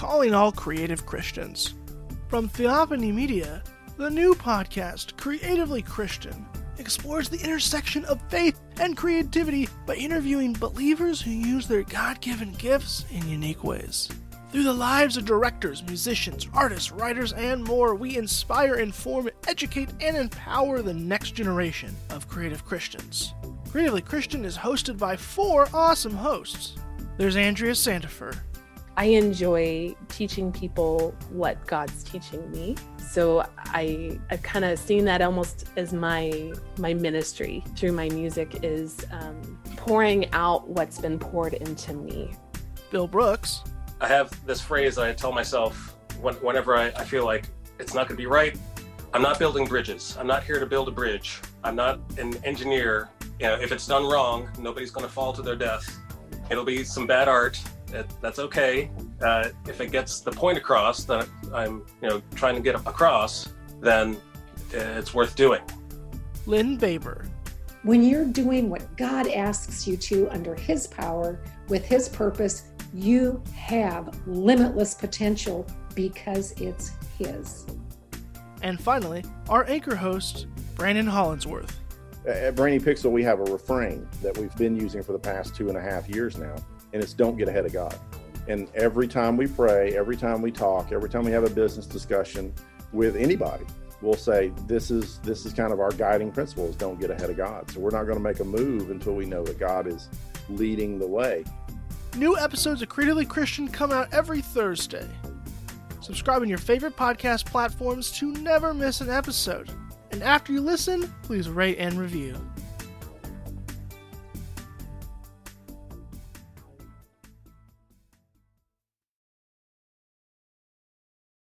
calling all creative Christians. From Theophany Media, the new podcast, Creatively Christian, explores the intersection of faith and creativity by interviewing believers who use their God given gifts in unique ways. Through the lives of directors, musicians, artists, writers, and more, we inspire, inform, educate, and empower the next generation of creative Christians. Creatively Christian is hosted by four awesome hosts. There's Andrea Santafer, I enjoy teaching people what God's teaching me. So I I've kind of seen that almost as my my ministry through my music is um, pouring out what's been poured into me. Bill Brooks. I have this phrase I tell myself when, whenever I, I feel like it's not going to be right. I'm not building bridges. I'm not here to build a bridge. I'm not an engineer. You know, if it's done wrong, nobody's going to fall to their death. It'll be some bad art, it, that's okay. Uh, if it gets the point across that I'm, you know, trying to get across, then it's worth doing. Lynn Baber. When you're doing what God asks you to under His power with His purpose, you have limitless potential because it's His. And finally, our anchor host, Brandon Hollinsworth. At Brainy Pixel, we have a refrain that we've been using for the past two and a half years now and it's don't get ahead of God. And every time we pray, every time we talk, every time we have a business discussion with anybody, we'll say this is this is kind of our guiding principles don't get ahead of God. So we're not going to make a move until we know that God is leading the way. New episodes of Creatively Christian come out every Thursday. Subscribe on your favorite podcast platforms to never miss an episode. And after you listen, please rate and review.